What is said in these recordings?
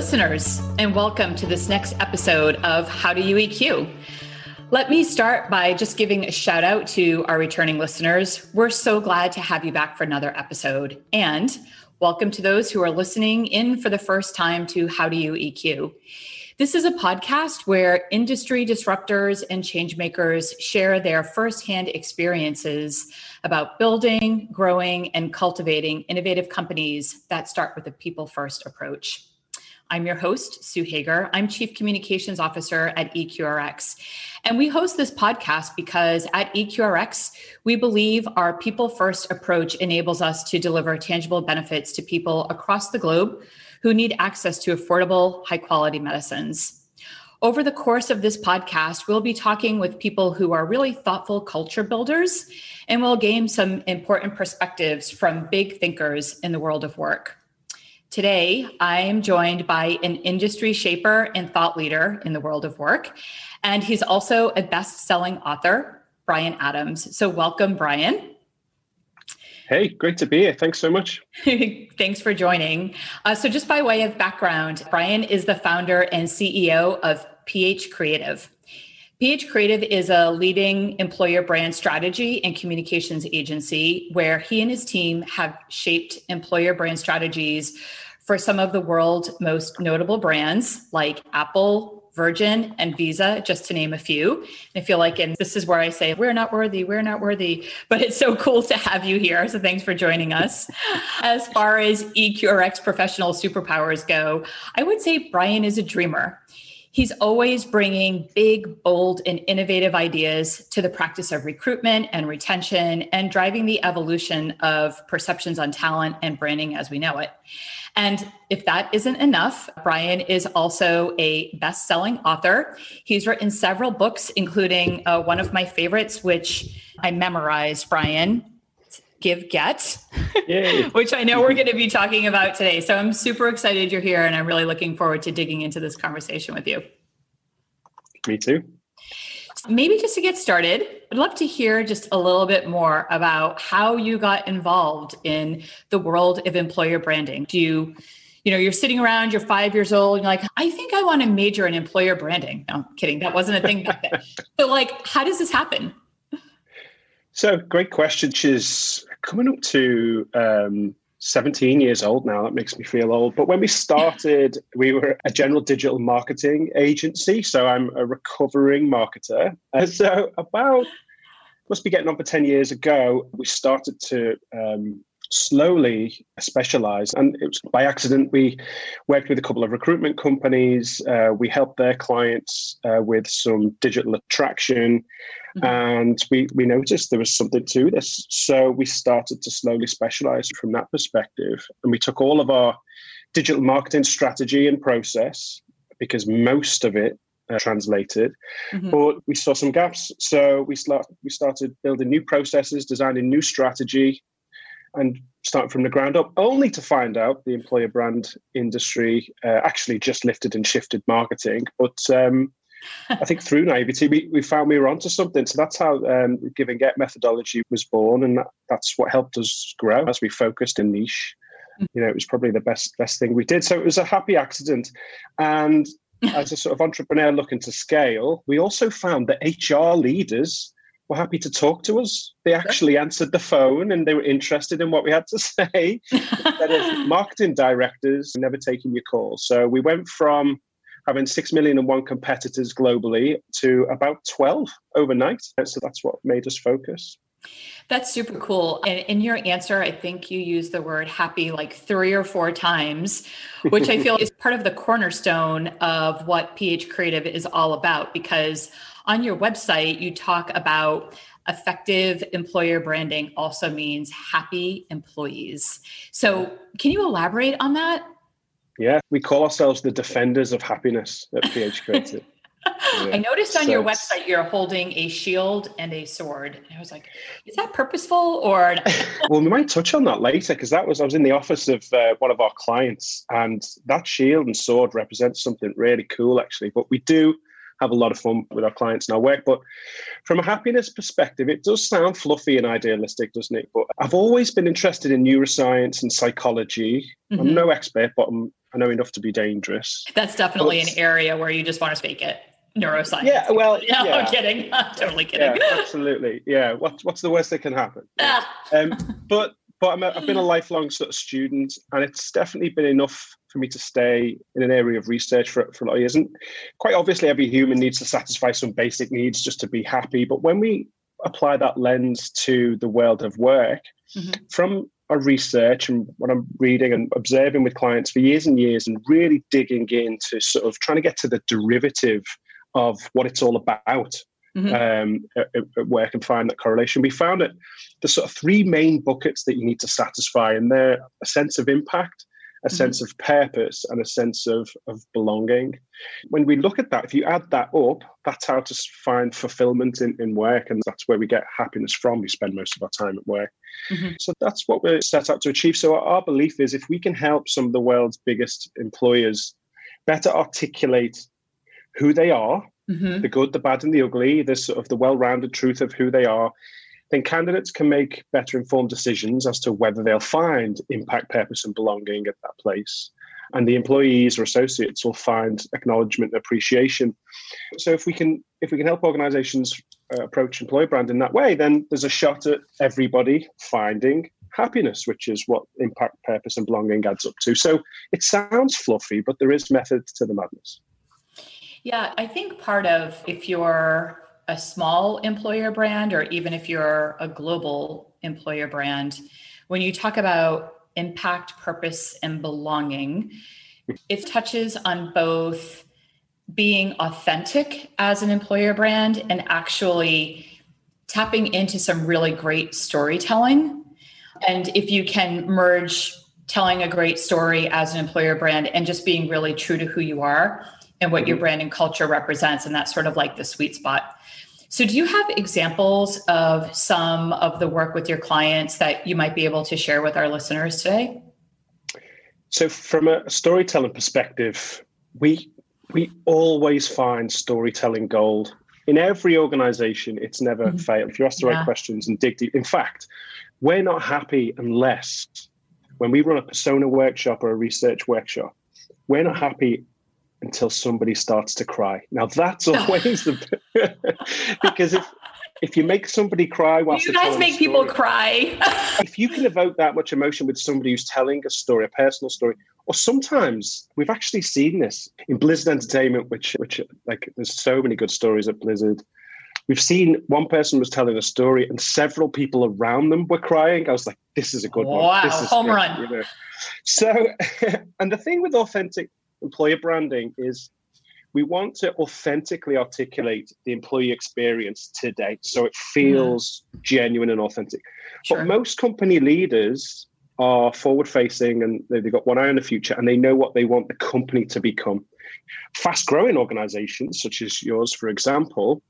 listeners, and welcome to this next episode of How Do You EQ? Let me start by just giving a shout out to our returning listeners. We're so glad to have you back for another episode. And welcome to those who are listening in for the first time to How Do You EQ? This is a podcast where industry disruptors and changemakers share their firsthand experiences about building, growing, and cultivating innovative companies that start with a people first approach. I'm your host, Sue Hager. I'm Chief Communications Officer at EQRX. And we host this podcast because at EQRX, we believe our people first approach enables us to deliver tangible benefits to people across the globe who need access to affordable, high quality medicines. Over the course of this podcast, we'll be talking with people who are really thoughtful culture builders, and we'll gain some important perspectives from big thinkers in the world of work. Today, I am joined by an industry shaper and thought leader in the world of work. And he's also a best selling author, Bryan Adams. So, welcome, Bryan. Hey, great to be here. Thanks so much. Thanks for joining. Uh, so, just by way of background, Bryan is the founder and CEO of PH Creative. PH Creative is a leading employer brand strategy and communications agency where he and his team have shaped employer brand strategies for some of the world's most notable brands like Apple, Virgin, and Visa, just to name a few. I feel like, and this is where I say, we're not worthy, we're not worthy, but it's so cool to have you here. So thanks for joining us. as far as EQRX professional superpowers go, I would say Bryan is a dreamer. He's always bringing big, bold, and innovative ideas to the practice of recruitment and retention and driving the evolution of perceptions on talent and branding as we know it. And if that isn't enough, Bryan is also a best selling author. He's written several books, including uh, one of my favorites, which I memorized, Bryan. Give Get, which I know we're going to be talking about today. So I'm super excited you're here and I'm really looking forward to digging into this conversation with you. Me too. Maybe just to get started, I'd love to hear just a little bit more about how you got involved in the world of employer branding. Do you, you know, you're sitting around, you're five years old, and you're like, I think I want to major in employer branding. No, I'm kidding. That wasn't a thing back then. so, like, how does this happen? So, great question. She's coming up to um, 17 years old now. That makes me feel old. But when we started, we were a general digital marketing agency. So I'm a recovering marketer. Uh, so about, must be getting on for 10 years ago, we started to um, slowly specialized. And it was by accident. We worked with a couple of recruitment companies. Uh, we helped their clients uh, with some digital attraction. Mm-hmm. And we, we noticed there was something to this. So we started to slowly specialize from that perspective. And we took all of our digital marketing strategy and process, because most of it uh, translated, mm-hmm. but we saw some gaps. So we, start, we started building new processes, designing new strategy, and start from the ground up, only to find out the employer brand industry uh, actually just lifted and shifted marketing. But um, I think through naivety, we, we found we were onto something. So that's how um, Give and Get methodology was born, and that, that's what helped us grow as we focused in niche. Mm. You know, it was probably the best best thing we did. So it was a happy accident, and as a sort of entrepreneur looking to scale, we also found that HR leaders were happy to talk to us. They actually answered the phone and they were interested in what we had to say. Instead of marketing directors never taking your call. So we went from having six million and one competitors globally to about 12 overnight. So that's what made us focus. That's super cool. And in your answer, I think you used the word happy like three or four times, which I feel is part of the cornerstone of what PH Creative is all about. Because on your website, you talk about effective employer branding also means happy employees. So, can you elaborate on that? Yeah, we call ourselves the defenders of happiness at PH Creative. I noticed on so your website you're holding a shield and a sword. And I was like, is that purposeful or? well, we might touch on that later because that was I was in the office of uh, one of our clients, and that shield and sword represents something really cool, actually. But we do have a lot of fun with our clients and our work. But from a happiness perspective, it does sound fluffy and idealistic, doesn't it? But I've always been interested in neuroscience and psychology. Mm-hmm. I'm no expert, but I'm, I know enough to be dangerous. That's definitely but, an area where you just want to speak it. Neuroscience. Yeah, well, no, yeah. I'm kidding. I'm totally kidding. Yeah, absolutely. Yeah. What, what's the worst that can happen? Ah. um, but but i have been a lifelong sort of student, and it's definitely been enough for me to stay in an area of research for, for a lot of years. And quite obviously, every human needs to satisfy some basic needs just to be happy. But when we apply that lens to the world of work, mm-hmm. from our research and what I'm reading and observing with clients for years and years, and really digging into sort of trying to get to the derivative of what it's all about. Mm-hmm. Um, at, at work and find that correlation. We found that the sort of three main buckets that you need to satisfy, and they're a sense of impact, a mm-hmm. sense of purpose and a sense of, of belonging. When we look at that, if you add that up, that's how to find fulfillment in, in work. And that's where we get happiness from. We spend most of our time at work. Mm-hmm. So that's what we're set out to achieve. So our, our belief is if we can help some of the world's biggest employers better articulate who they are, mm-hmm. the good, the bad, and the ugly, the sort of the well-rounded truth of who they are, then candidates can make better informed decisions as to whether they'll find impact, purpose, and belonging at that place. And the employees or associates will find acknowledgement and appreciation. So if we can if we can help organizations uh, approach employer brand in that way, then there's a shot at everybody finding happiness, which is what impact, purpose, and belonging adds up to. So it sounds fluffy, but there is method to the madness. Yeah, I think part of if you're a small employer brand or even if you're a global employer brand, when you talk about impact, purpose, and belonging, it touches on both being authentic as an employer brand and actually tapping into some really great storytelling. And if you can merge telling a great story as an employer brand and just being really true to who you are and what your mm-hmm. brand and culture represents, and that's sort of like the sweet spot. So, do you have examples of some of the work with your clients that you might be able to share with our listeners today? So, from a storytelling perspective, we we always find storytelling gold in every organization. It's never mm-hmm. failed if you ask the yeah. right questions and dig deep. In fact, we're not happy unless when we run a persona workshop or a research workshop, we're not happy until somebody starts to cry. Now that's always the because if if you make somebody cry whilst you guys make people cry. if you can evoke that much emotion with somebody who's telling a story, a personal story, or sometimes we've actually seen this in Blizzard Entertainment, which which like there's so many good stories at Blizzard. We've seen one person was telling a story and several people around them were crying. I was like, this is a good wow, one. Wow, home good, run. You know? So, and the thing with authentic employer branding is we want to authentically articulate the employee experience today so it feels mm. genuine and authentic. Sure. But most company leaders are forward facing and they've got one eye on the future and they know what they want the company to become. Fast growing organizations, such as yours, for example,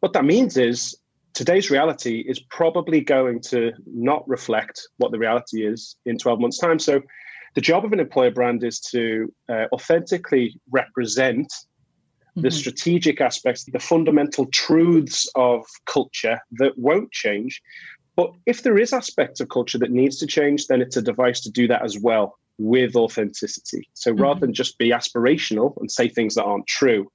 what that means is today's reality is probably going to not reflect what the reality is in 12 months' time. So the job of an employer brand is to uh, authentically represent mm-hmm. the strategic aspects, the fundamental truths of culture that won't change. But if there is aspects of culture that needs to change, then it's a device to do that as well with authenticity. So mm-hmm. rather than just be aspirational and say things that aren't true,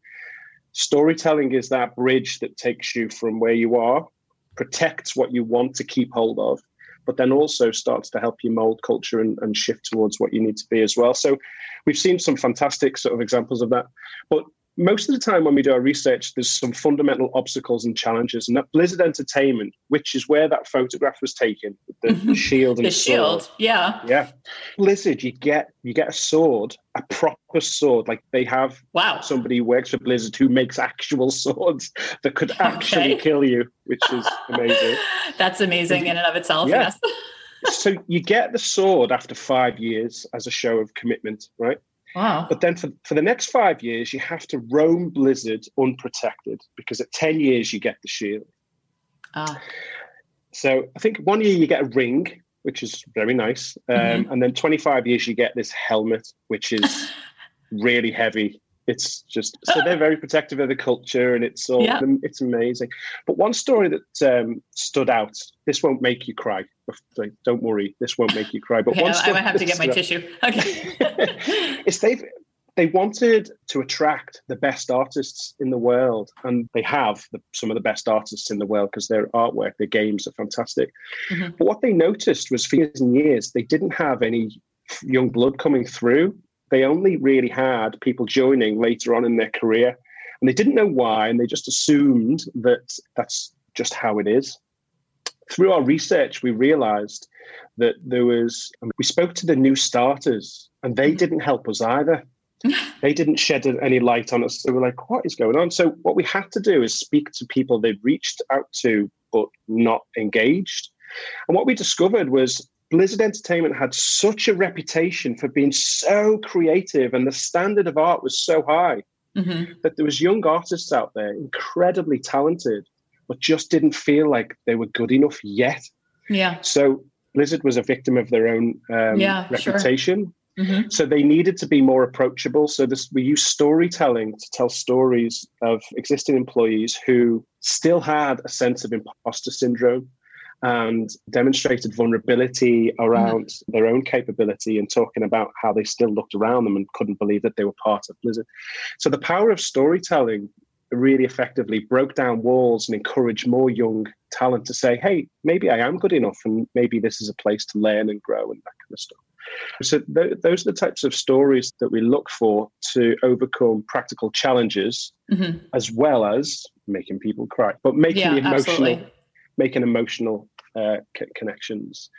storytelling is that bridge that takes you from where you are, protects what you want to keep hold of, but then also starts to help you mold culture and, and shift towards what you need to be as well. So we've seen some fantastic sort of examples of that. But most of the time when we do our research, there's some fundamental obstacles and challenges. And that Blizzard Entertainment, which is where that photograph was taken, the, the shield and the shield, sword. yeah, yeah. Blizzard, you get you get a sword, a proper sword, like they have. Wow. Somebody who works for Blizzard who makes actual swords that could actually okay. kill you, which is amazing. That's amazing in and of itself. Yeah. Yes. so you get the sword after five years as a show of commitment, right? Wow. But then for, for the next five years, you have to roam Blizzard unprotected because at 10 years, you get the shield. Ah. So I think one year you get a ring, which is very nice. Um, mm-hmm. And then 25 years, you get this helmet, which is really heavy. It's just so they're very protective of the culture, and it's all Yeah. it's amazing. But one story that um, stood out. This won't make you cry. Don't worry, this won't make you cry. But Okay, one I, I story might have to get my tissue. Okay. is they've they wanted to attract the best artists in the world, and they have the, some of the best artists in the world because their artwork, their games are fantastic. Mhm. But what they noticed was for years and years they didn't have any young blood coming through. They only really had people joining later on in their career, and they didn't know why, and they just assumed that that's just how it is. Through our research, we realized that there was, we spoke to the new starters, and they Mhm. didn't help us either. they didn't shed any light on us. They were like, what is going on? So, what we had to do is speak to people they'd reached out to, but not engaged. And what we discovered was Blizzard Entertainment had such a reputation for being so creative, and the standard of art was so high hmm that there was young artists out there, incredibly talented, but just didn't feel like they were good enough yet. Yeah. So Blizzard was a victim of their own um, Yeah, sure. reputation. hmm So they needed to be more approachable. So this, we use storytelling to tell stories of existing employees who still had a sense of imposter syndrome and demonstrated vulnerability around their own capability and talking about how they still looked around them and couldn't believe that they were part of Blizzard. So the power of storytelling really effectively broke down walls and encouraged more young talent to say, hey, maybe I am good enough and maybe this is a place to learn and grow and that kind of stuff. So th- those are the types of stories that we look for to overcome practical challenges, hmm as well as making people cry, but making Yeah, emotional, absolutely. Making emotional uh, c- connections.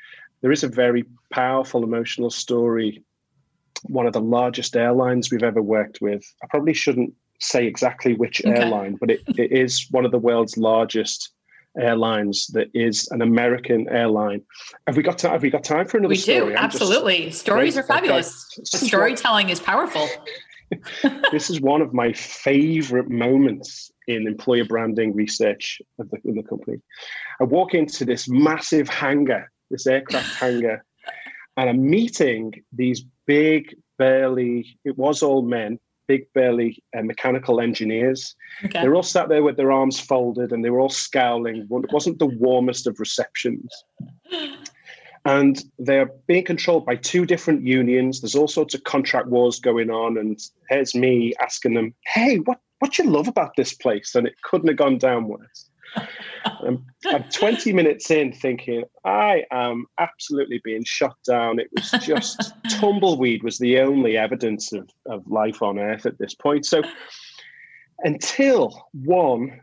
There is a very powerful emotional story. One of the largest airlines we've ever worked with. I probably shouldn't say exactly which Okay. airline, but it, it is one of the world's largest airlines that is an American airline. Have we got time? Have we got time for another We story? do. I'm Absolutely. Stories Great. are fabulous. Okay. This is what- Storytelling is powerful. this is one of my favorite moments in employer branding research of the, in the company. I walk into this massive hangar, this aircraft hangar, and I'm meeting these big, burly, it was all men, big, burly uh, mechanical engineers. Okay. They were all sat there with their arms folded and they were all scowling. It wasn't the warmest of receptions. And they're being controlled by two different unions. There's all sorts of contract wars going on. And here's me asking them, hey, what, what you love about this place? And it couldn't have gone down worse. I'm, um, I'm 20 minutes in thinking, I am absolutely being shot down. It was just tumbleweed was the only evidence of, of life on Earth at this point. So until one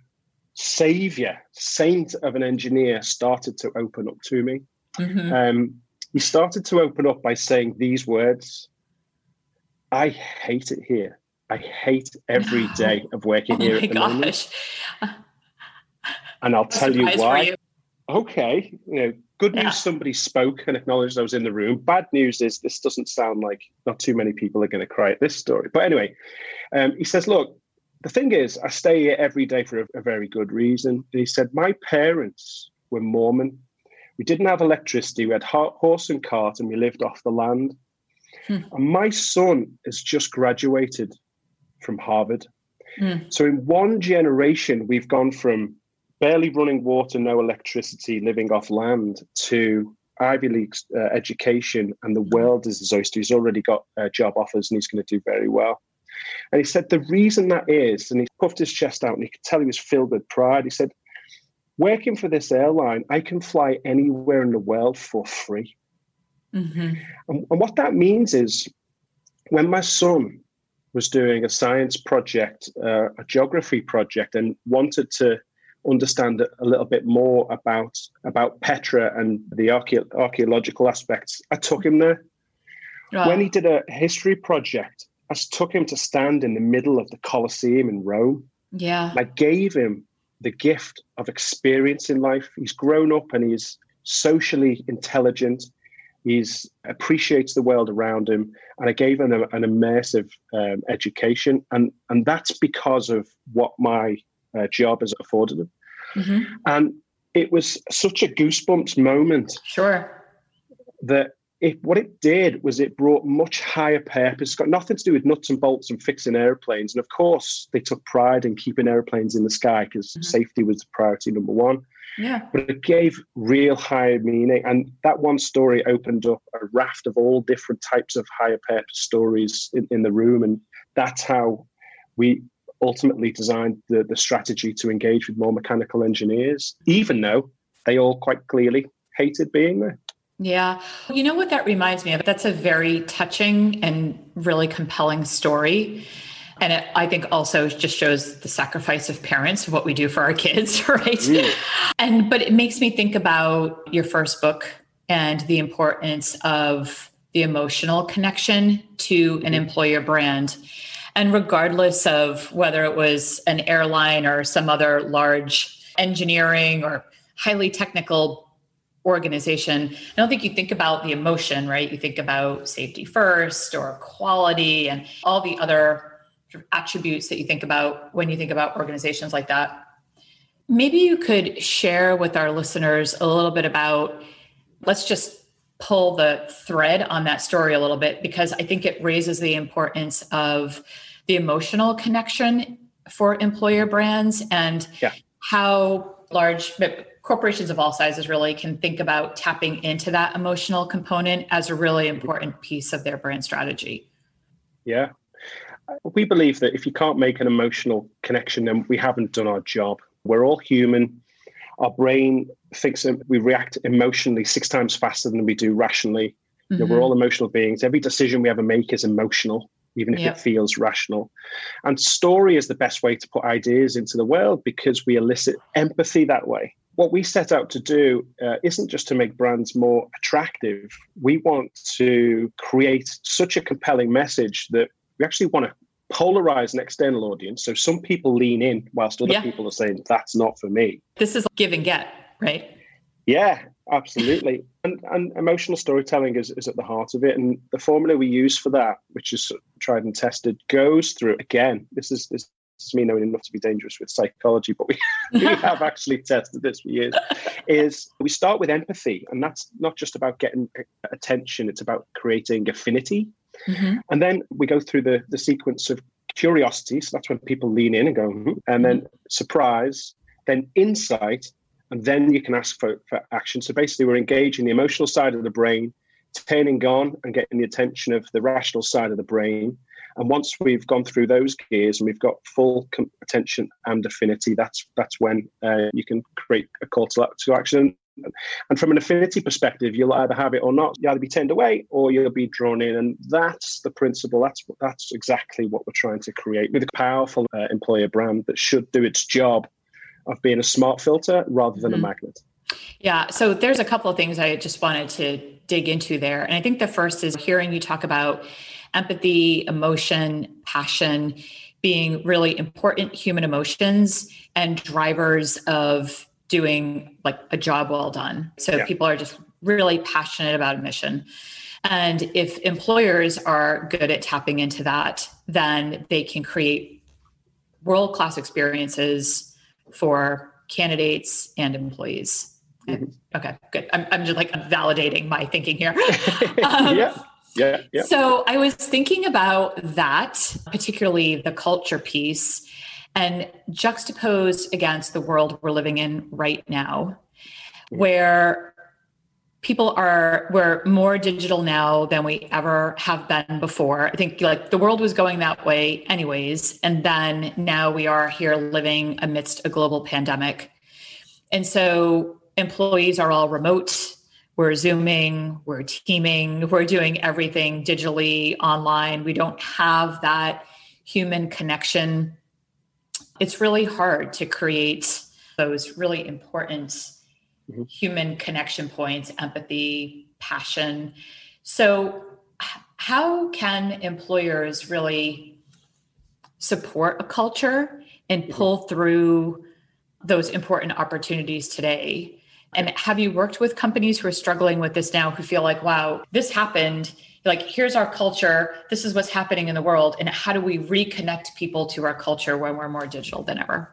savior, saint of an engineer started to open up to me, Mhm. um, he started to open up by saying these words I hate it here. I hate every day of working Oh here at the moment. And I'll tell you why. you. Okay, you know, good news Yeah. somebody spoke and acknowledged I was in the room. Bad news is this doesn't sound like not too many people are going to cry at this story. But anyway, um, he says, look, the thing is, I stay here every day for a, a very good reason. And he said, my parents were Mormon. We didn't have electricity. We had horse and cart, and we lived off the land. Hmm. And my son has just graduated from Harvard. Hmm. So in one generation, we've gone from barely running water, no electricity, living off land, to Ivy League uh, education, and the world is his oyster. He's already got uh, job offers, and he's going to do very well. And he said the reason that is, and he puffed his chest out, and he could tell he was filled with pride. He said, "Working for this airline, I can fly anywhere in the world for free." Mhm. And, and what that means is when my son was doing a science project, uh, a geography project, and wanted to understand a little bit more about about Petra and the archae- archaeological aspects, I took him there. Wow. When he did a history project, I took him to stand in the middle of the Colosseum in Rome. yeah. I gave him the gift of experience in life. He's grown up and he's socially intelligent. He's appreciates the world around him, and I gave him a- an immersive um, education, and and that's because of what my uh, job has afforded him. Mhm. And it was such a goosebumps moment Sure. that it, what it did was it brought much higher purpose. It's got nothing to do with nuts and bolts and fixing airplanes. And of course, they took pride in keeping airplanes in the sky because mm-hmm. safety was the priority number one. Yeah. But it gave real higher meaning. And that one story opened up a raft of all different types of higher purpose stories in, in the room. And that's how we ultimately designed the, the strategy to engage with more mechanical engineers, even though they all quite clearly hated being there. Yeah. You know what that reminds me of? That's a very touching and really compelling story. And it, I think also just shows the sacrifice of parents, what we do for our kids, right? Mm. And but it makes me think about your first book and the importance of the emotional connection to an employer brand. And regardless of whether it was an airline or some other large engineering or highly technical organization, I don't think you think about the emotion, right? You think about safety first or quality and all the other attributes that you think about when you think about organizations like that. Maybe you could share with our listeners a little bit about, let's just pull the thread on that story a little bit because I think it raises the importance of the emotional connection for employer brands and yeah. how large corporations of all sizes really can think about tapping into that emotional component as a really important piece of their brand strategy. Yeah. We believe that if you can't make an emotional connection, then we haven't done our job. We're all human. Our brain thinks we react emotionally six times faster than we do rationally. Mm-hmm. You know, we're all emotional beings. Every decision we ever make is emotional, even if yep. it feels rational. And story is the best way to put ideas into the world because we elicit empathy that way what we set out to do uh, isn't just to make brands more attractive. We want to create such a compelling message that we actually want to polarize an external audience. So some people lean in whilst other yeah. people are saying, that's not for me. This is give and get, right? Yeah, absolutely. and, and emotional storytelling is, is at the heart of it. And the formula we use for that, which is tried and tested, goes through again. This is this is me knowing enough to be dangerous with psychology, but we, we have actually tested this for years, is we start with empathy. And that's not just about getting attention, it's about creating affinity. Mm-hmm. And then we go through the, the sequence of curiosity. So that's when people lean in and go, mm-hmm. and then mm-hmm. surprise, then insight, and then you can ask for, for action. So basically, we're engaging the emotional side of the brain, turning on and getting the attention of the rational side of the brain. And once we've gone through those gears and we've got full attention and affinity, that's that's when uh, you can create a call to, to action. And from an affinity perspective, you'll either have it or not. You'll either be turned away or you'll be drawn in. And that's the principle. That's that's exactly what we're trying to create with a powerful uh, employer brand that should do its job of being a smart filter rather than mm-hmm. a magnet. Yeah. So there's a couple of things I just wanted to dig into there. And I think the first is hearing you talk about empathy, emotion, passion being really important human emotions and drivers of doing like a job well done. So yeah. people are just really passionate about a mission. And if employers are good at tapping into that, then they can create world class experiences for candidates and employees. Mm-hmm. Okay, good. I'm, I'm just like validating my thinking here. Um, yeah. Yeah, yeah. So I was thinking about that, particularly the culture piece, and juxtaposed against the world we're living in right now, where people are we're more digital now than we ever have been before. I think like the world was going that way anyways, and then now we are here living amidst a global pandemic. And so employees are all remote we're zooming we're teaming we're doing everything digitally online we don't have that human connection it's really hard to create those really important mm-hmm. human connection points empathy passion so how can employers really support a culture and mm-hmm. pull through those important opportunities today and have you worked with companies who are struggling with this now who feel like, wow, this happened? Like, here's our culture. This is what's happening in the world. And how do we reconnect people to our culture when we're more digital than ever?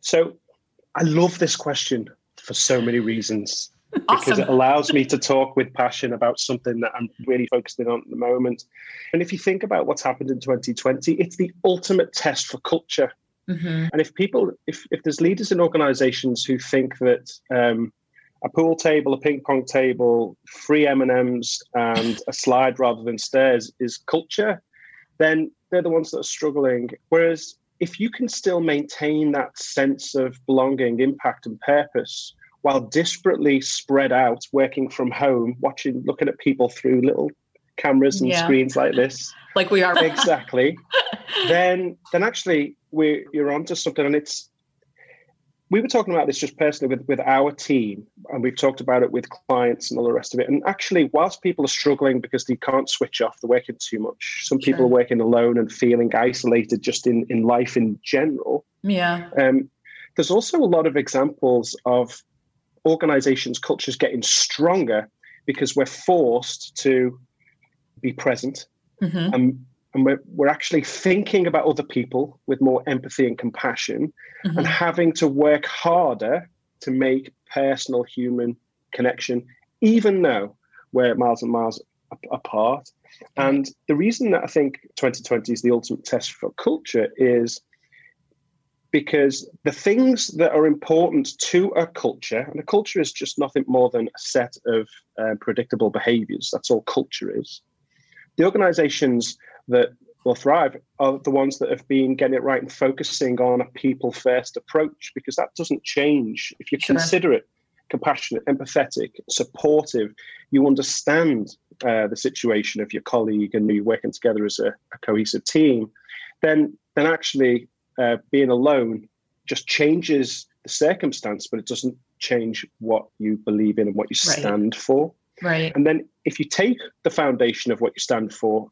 So I love this question for so many reasons. because it allows me to talk with passion about something that I'm really focusing on at the moment. And if you think about what's happened in 2020, it's the ultimate test for culture. Mm-hmm. And if people, if, if there's leaders in organizations who think that um, a pool table, a ping pong table, free M&Ms and a slide rather than stairs is culture, then they're the ones that are struggling. Whereas if you can still maintain that sense of belonging, impact, and purpose while disparately spread out, working from home, watching, looking at people through little cameras and yeah. screens like this, like we are exactly, then then actually we you're onto something, and it's we were talking about this just personally with, with our team, and we've talked about it with clients and all the rest of it. And actually, whilst people are struggling because they can't switch off, they're working too much. Some people sure. are working alone and feeling isolated just in, in life in general. Yeah. Um, there's also a lot of examples of organizations' cultures getting stronger because we're forced to be present mm-hmm. and and we're, we're actually thinking about other people with more empathy and compassion mm-hmm. and having to work harder to make personal human connection even though we're miles and miles apart and the reason that i think 2020 is the ultimate test for culture is because the things that are important to a culture and a culture is just nothing more than a set of uh, predictable behaviors that's all culture is the organizations that will thrive are the ones that have been getting it right and focusing on a people first approach because that doesn't change. If you're sure. considerate, compassionate, empathetic, supportive, you understand uh, the situation of your colleague and you're working together as a, a cohesive team, then then actually uh, being alone just changes the circumstance, but it doesn't change what you believe in and what you stand right. for. Right. And then if you take the foundation of what you stand for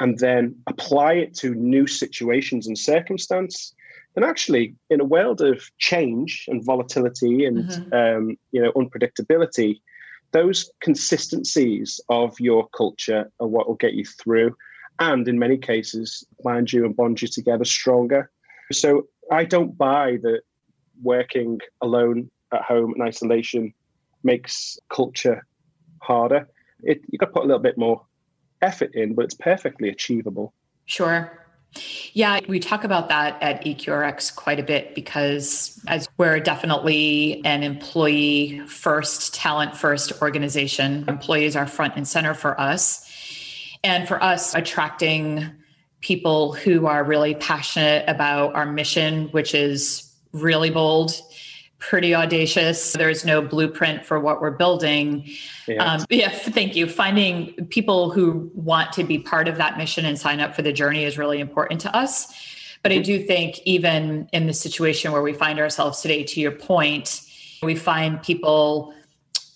and then apply it to new situations and circumstance, then actually in a world of change and volatility and mm-hmm. um, you know unpredictability, those consistencies of your culture are what will get you through, and in many cases bind you and bond you together stronger. So I don't buy that working alone at home in isolation makes culture harder. It, you've got to put a little bit more effort in, but it's perfectly achievable. Sure. Yeah, we talk about that at EQRX quite a bit because as we're definitely an employee first, talent first organization, employees are front and center for us. And for us, attracting people who are really passionate about our mission, which is really bold pretty audacious. There's no blueprint for what we're building. Yeah. Um, yeah, thank you. Finding people who want to be part of that mission and sign up for the journey is really important to us. But I do think, even in the situation where we find ourselves today, to your point, we find people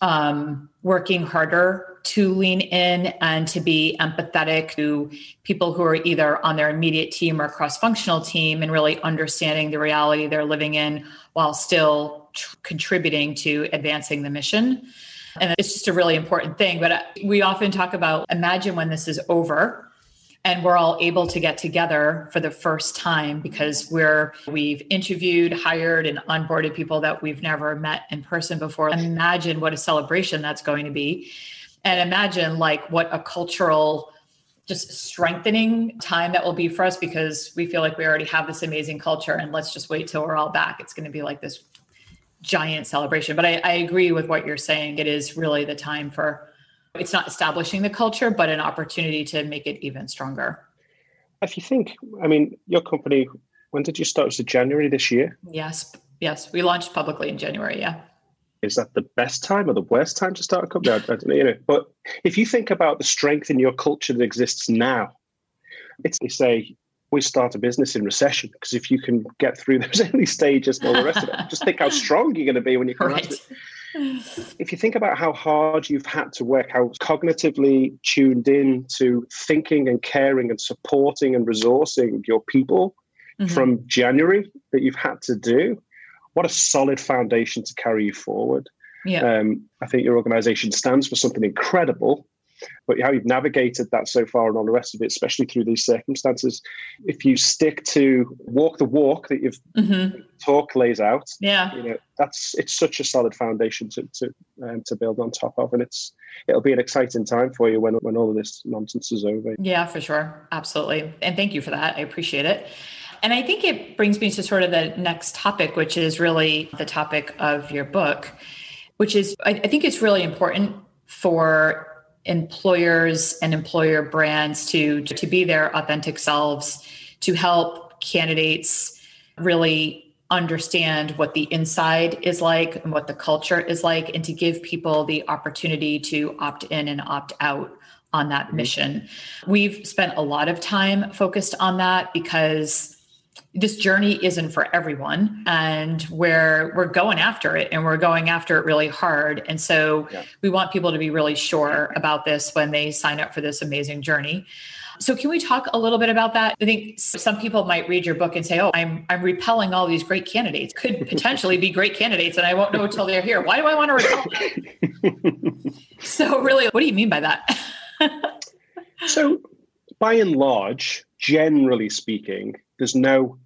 um, working harder to lean in and to be empathetic to people who are either on their immediate team or cross functional team and really understanding the reality they're living in while still tr- contributing to advancing the mission. And it's just a really important thing. But uh, we often talk about imagine when this is over and we're all able to get together for the first time because we're we've interviewed hired and onboarded people that we've never met in person before imagine what a celebration that's going to be and imagine like what a cultural just strengthening time that will be for us because we feel like we already have this amazing culture and let's just wait till we're all back. It's going to be like this giant celebration. But I, I agree with what you're saying. It is really the time for it's not establishing the culture, but an opportunity to make it even stronger. If you think, I mean, your company, when did you start? Was it January this year? Yes. Yes. We launched publicly in January. Yeah is that the best time or the worst time to start a company? I, I don't know, you know. But if you think about the strength in your culture that exists now, it's they say we start a business in recession because if you can get through those early stages and all the rest of it, just think how strong you're going to be when you come right. out of it. If you think about how hard you've had to work, how cognitively tuned in to thinking and caring and supporting and resourcing your people mm-hmm. from January that you've had to do, what a solid foundation to carry you forward. Yeah. Um, I think your organization stands for something incredible. but how you've navigated that so far and all the rest of it, especially through these circumstances. If you stick to walk the walk that you've mm-hmm. talk lays out, yeah, you know that's it's such a solid foundation to to um, to build on top of, and it's it'll be an exciting time for you when when all of this nonsense is over. Yeah, for sure, absolutely, and thank you for that. I appreciate it. And I think it brings me to sort of the next topic, which is really the topic of your book, which is I, I think it's really important for employers and employer brands to to be their authentic selves to help candidates really understand what the inside is like and what the culture is like and to give people the opportunity to opt in and opt out on that mission. We've spent a lot of time focused on that because this journey isn't for everyone and we're we're going after it and we're going after it really hard. And so yeah. we want people to be really sure about this when they sign up for this amazing journey. So can we talk a little bit about that? I think some people might read your book and say oh i'm i'm repelling all these great candidates. Could potentially be great candidates and i won't know until they're here. Why do i want to repel them? So really what do you mean by that? So by and large generally speaking there's no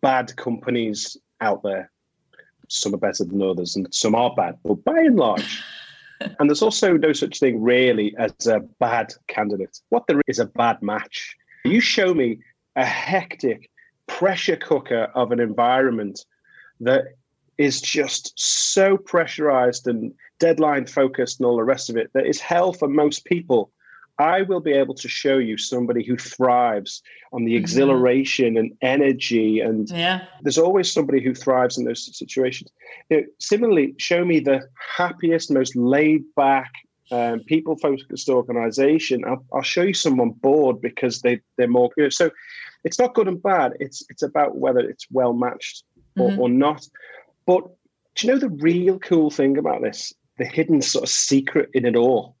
bad companies out there. Some are better than others, and some are bad, but by and large. and there's also no such thing really as a bad candidate. What there is a bad match. You show me a hectic pressure cooker of an environment that is just so pressurized and deadline focused and all the rest of it that is hell for most people I will be able to show you somebody who thrives on the mm-hmm. exhilaration and energy. And yeah. there's always somebody who thrives in those situations. You know, similarly, show me the happiest, most laid back, um, people focused organization. I'll, I'll, show you someone bored because they, they're more good. So it's not good and bad. It's, it's about whether it's well matched or, mm-hmm. or not. But do you know the real cool thing about this? The hidden sort of secret in it all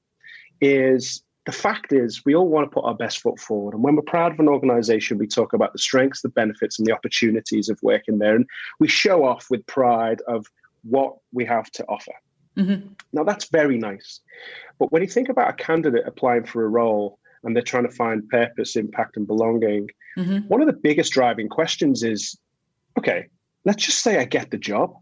is the fact is, we all want to put our best foot forward. And when we're proud of an organization, we talk about the strengths, the benefits, and the opportunities of working there. And we show off with pride of what we have to offer. Mm-hmm. Now, that's very nice. But when you think about a candidate applying for a role and they're trying to find purpose, impact, and belonging, mm-hmm. one of the biggest driving questions is okay, let's just say I get the job.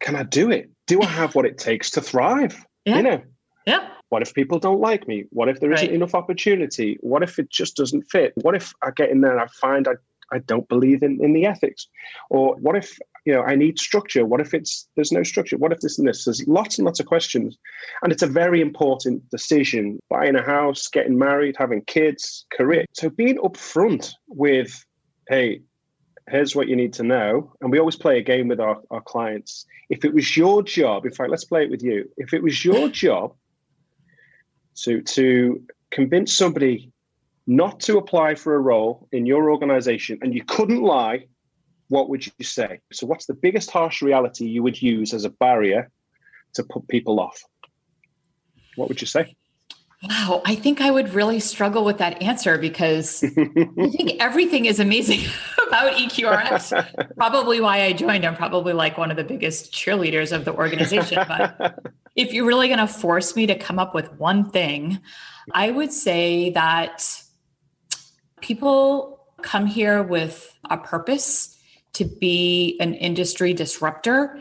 Can I do it? Do I have what it takes to thrive? Yeah. You know? Yeah. What if people don't like me? What if there isn't right. enough opportunity? What if it just doesn't fit? What if I get in there and I find I, I don't believe in, in the ethics? Or what if you know I need structure? What if it's there's no structure? What if this and this? There's lots and lots of questions. And it's a very important decision. Buying a house, getting married, having kids, career. So being upfront with, hey, here's what you need to know. And we always play a game with our, our clients. If it was your job, in fact, let's play it with you. If it was your job to to convince somebody not to apply for a role in your organization and you couldn't lie, what would you say? So, what's the biggest harsh reality you would use as a barrier to put people off? What would you say? Wow, I think I would really struggle with that answer because I think everything is amazing about EQRX. probably why I joined. I'm probably like one of the biggest cheerleaders of the organization. But if you're really going to force me to come up with one thing, I would say that people come here with a purpose to be an industry disruptor.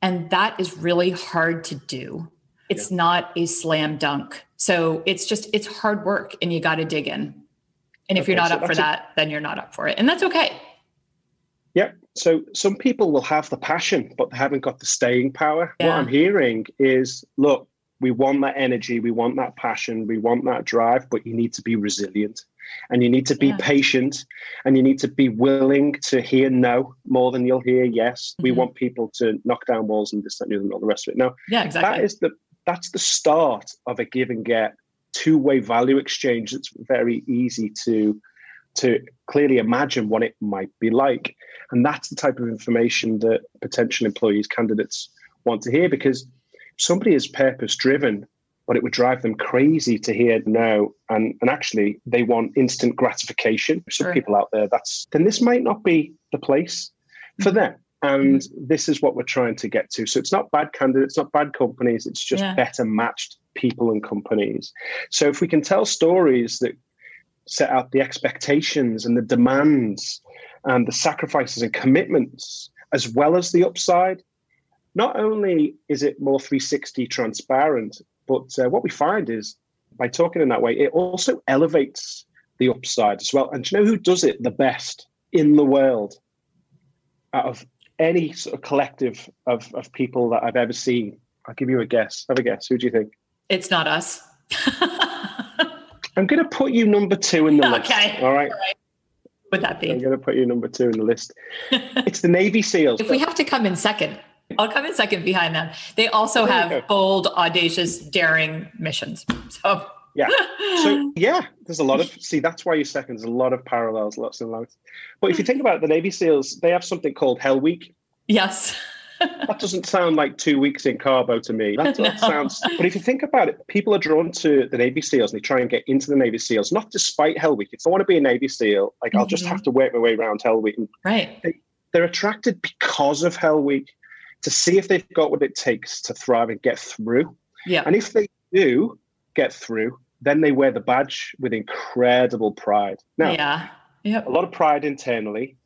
And that is really hard to do. It's yeah. not a slam dunk so it's just it's hard work and you got to dig in. And if okay, you're not so up for that, then you're not up for it. And that's okay. Yeah. So some people will have the passion, but they haven't got the staying power. Yeah. What I'm hearing is look, we want that energy, we want that passion, we want that drive, but you need to be resilient and you need to be yeah. patient and you need to be willing to hear no more than you'll hear yes. Mm-hmm. We want people to knock down walls and this, that, and all the rest of it. Now, yeah, exactly. That is the that's the start of a give and get two-way value exchange that's very easy to to clearly imagine what it might be like and that's the type of information that potential employees candidates want to hear because somebody is purpose driven but it would drive them crazy to hear no and and actually they want instant gratification some sure. people out there that's then this might not be the place for mm-hmm. them and this is what we're trying to get to. So it's not bad candidates, not bad companies. It's just yeah. better matched people and companies. So if we can tell stories that set out the expectations and the demands and the sacrifices and commitments, as well as the upside, not only is it more 360 transparent, but uh, what we find is by talking in that way, it also elevates the upside as well. And you know who does it the best in the world out of any sort of collective of, of people that I've ever seen? I'll give you a guess. Have a guess. Who do you think? It's not us. I'm going to put you number two in the list. Okay. All right. All right. Would that be? I'm going to put you number two in the list. it's the Navy SEALs. If we have to come in second, I'll come in second behind them. They also There have bold, audacious, daring missions. So Yeah. So yeah, there's a lot of see. That's why you're second. There's a lot of parallels, lots and lots. But if you hmm. think about it, the Navy SEALs, they have something called Hell Week. yes, That doesn't sound like two weeks in Cabo to me. That, No. sounds. But if you think about it, people are drawn to the Navy SEALs and they try and get into the Navy SEAls, not despite Hell Week. If I want to be a Navy SEAL, like I'll just Mhm. have to work my way around Hell Week. And right. they're attracted because of Hell Week to see if they've got what it takes to thrive and get through. Yeah. And if they do get through, then they wear the badge with incredible pride. Now, yeah. Yep. a lot of pride internally.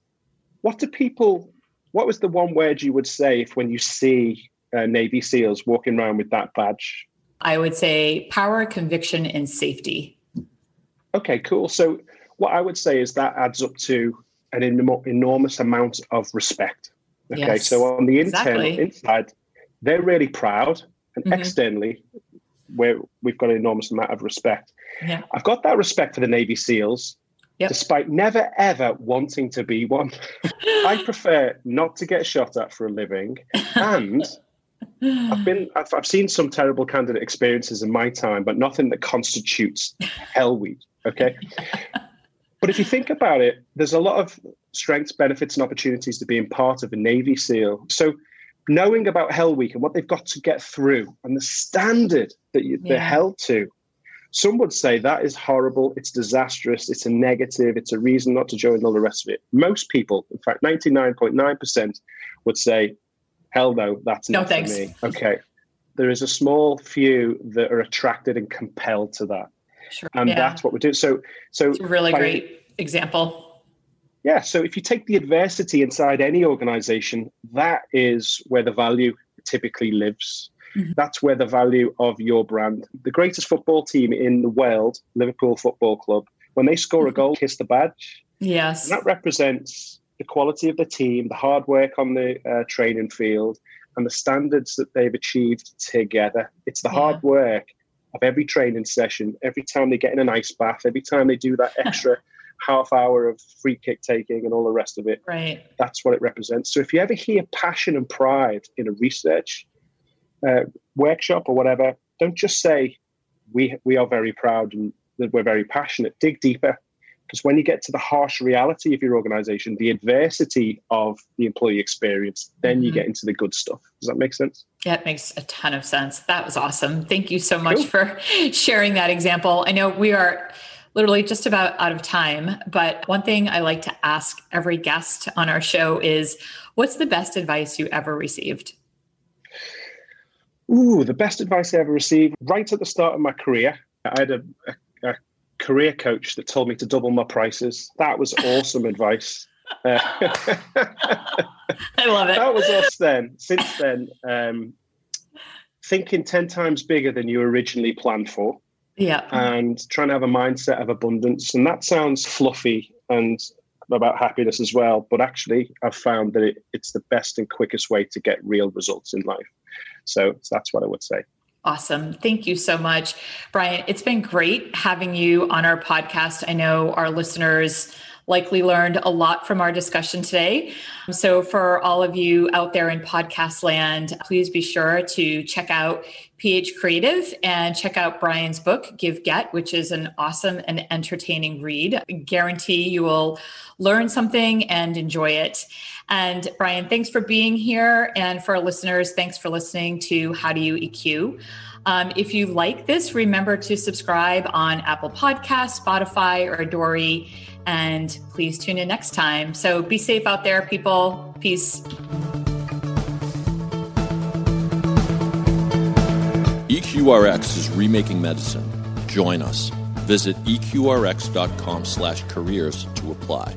What do people, what was the one word you would say if when you see uh, Navy SEALs walking around with that badge? I would say power, conviction, and safety. Okay, cool. So, what I would say is that adds up to an enorm- enormous amount of respect. Okay, Yes, so on the internal exactly. inside, they're really proud, and Mhm. externally, where we've got an enormous amount of respect. Yeah. I've got that respect for the Navy SEALs, Yep. despite never ever wanting to be one. I prefer not to get shot at for a living, and I've been I've, I've seen some terrible candidate experiences in my time, but nothing that constitutes hell week. Okay. but if you think about it, there's a lot of strengths, benefits, and opportunities to being part of a Navy SEAL. So knowing about Hell Week and what they've got to get through and the standard that you, they're held to, some would say that is horrible, it's disastrous, it's a negative, it's a reason not to join and all the rest of it. Most people, in fact, 99.9% would say, hell no, that's No not thanks. for me. Okay. There is a small few that are attracted and compelled to that. Sure. And yeah. that's what we do. So so it's a really by- great example. yeah, so if you take the adversity inside any organization, that is where the value typically lives. Mhm. That's where the value of your brand. The greatest football team in the world, Liverpool Football Club, when they score a goal, kiss the badge. Yes. And that represents the quality of the team, the hard work on the uh, training field, and the standards that they've achieved together. It's the Yeah. hard work of every training session, every time they get in an ice bath, every time they do that extra half hour of free kick taking and all the rest of it. Right. That's what it represents. So if you ever hear passion and pride in a research uh, workshop or whatever, don't just say we we are very proud and that we're very passionate. Dig deeper, because when you get to the harsh reality of your organization, the adversity of the employee experience, then you Mhm. get into the good stuff. Does that make sense? Yeah, it makes a ton of sense. That was awesome. Thank you so much Cool. for sharing that example. I know we are literally just about out of time, but one thing I like to ask every guest on our show is what's the best advice you ever received? Ooh, the best advice I ever received right at the start of my career. I had a, a, a career coach that told me to double my prices. That was awesome advice. Uh, I love it. that was us then. Since then, um, thinking 10 times bigger than you originally planned for yeah. and trying to have a mindset of abundance. And that sounds fluffy and about happiness as well. But actually, I've found that it, it's the best and quickest way to get real results in life. So, so that's what I would say. Awesome. Thank you so much, Bryan. It's been great having you on our podcast. I know our listeners likely learned a lot from our discussion today. So, for all of you out there in podcast land, please be sure to check out PH Creative and check out Bryan's book, Give Get, which is an awesome and entertaining read. I guarantee you will learn something and enjoy it. And Bryan, thanks for being here. And for our listeners, thanks for listening to How Do You EQ. Um, if you like this, remember to subscribe on Apple Podcasts, Spotify, or Dory. And please tune in next time. So be safe out there, people. Peace. EQRX is remaking medicine. Join us. Visit eqrx.com/careers to apply.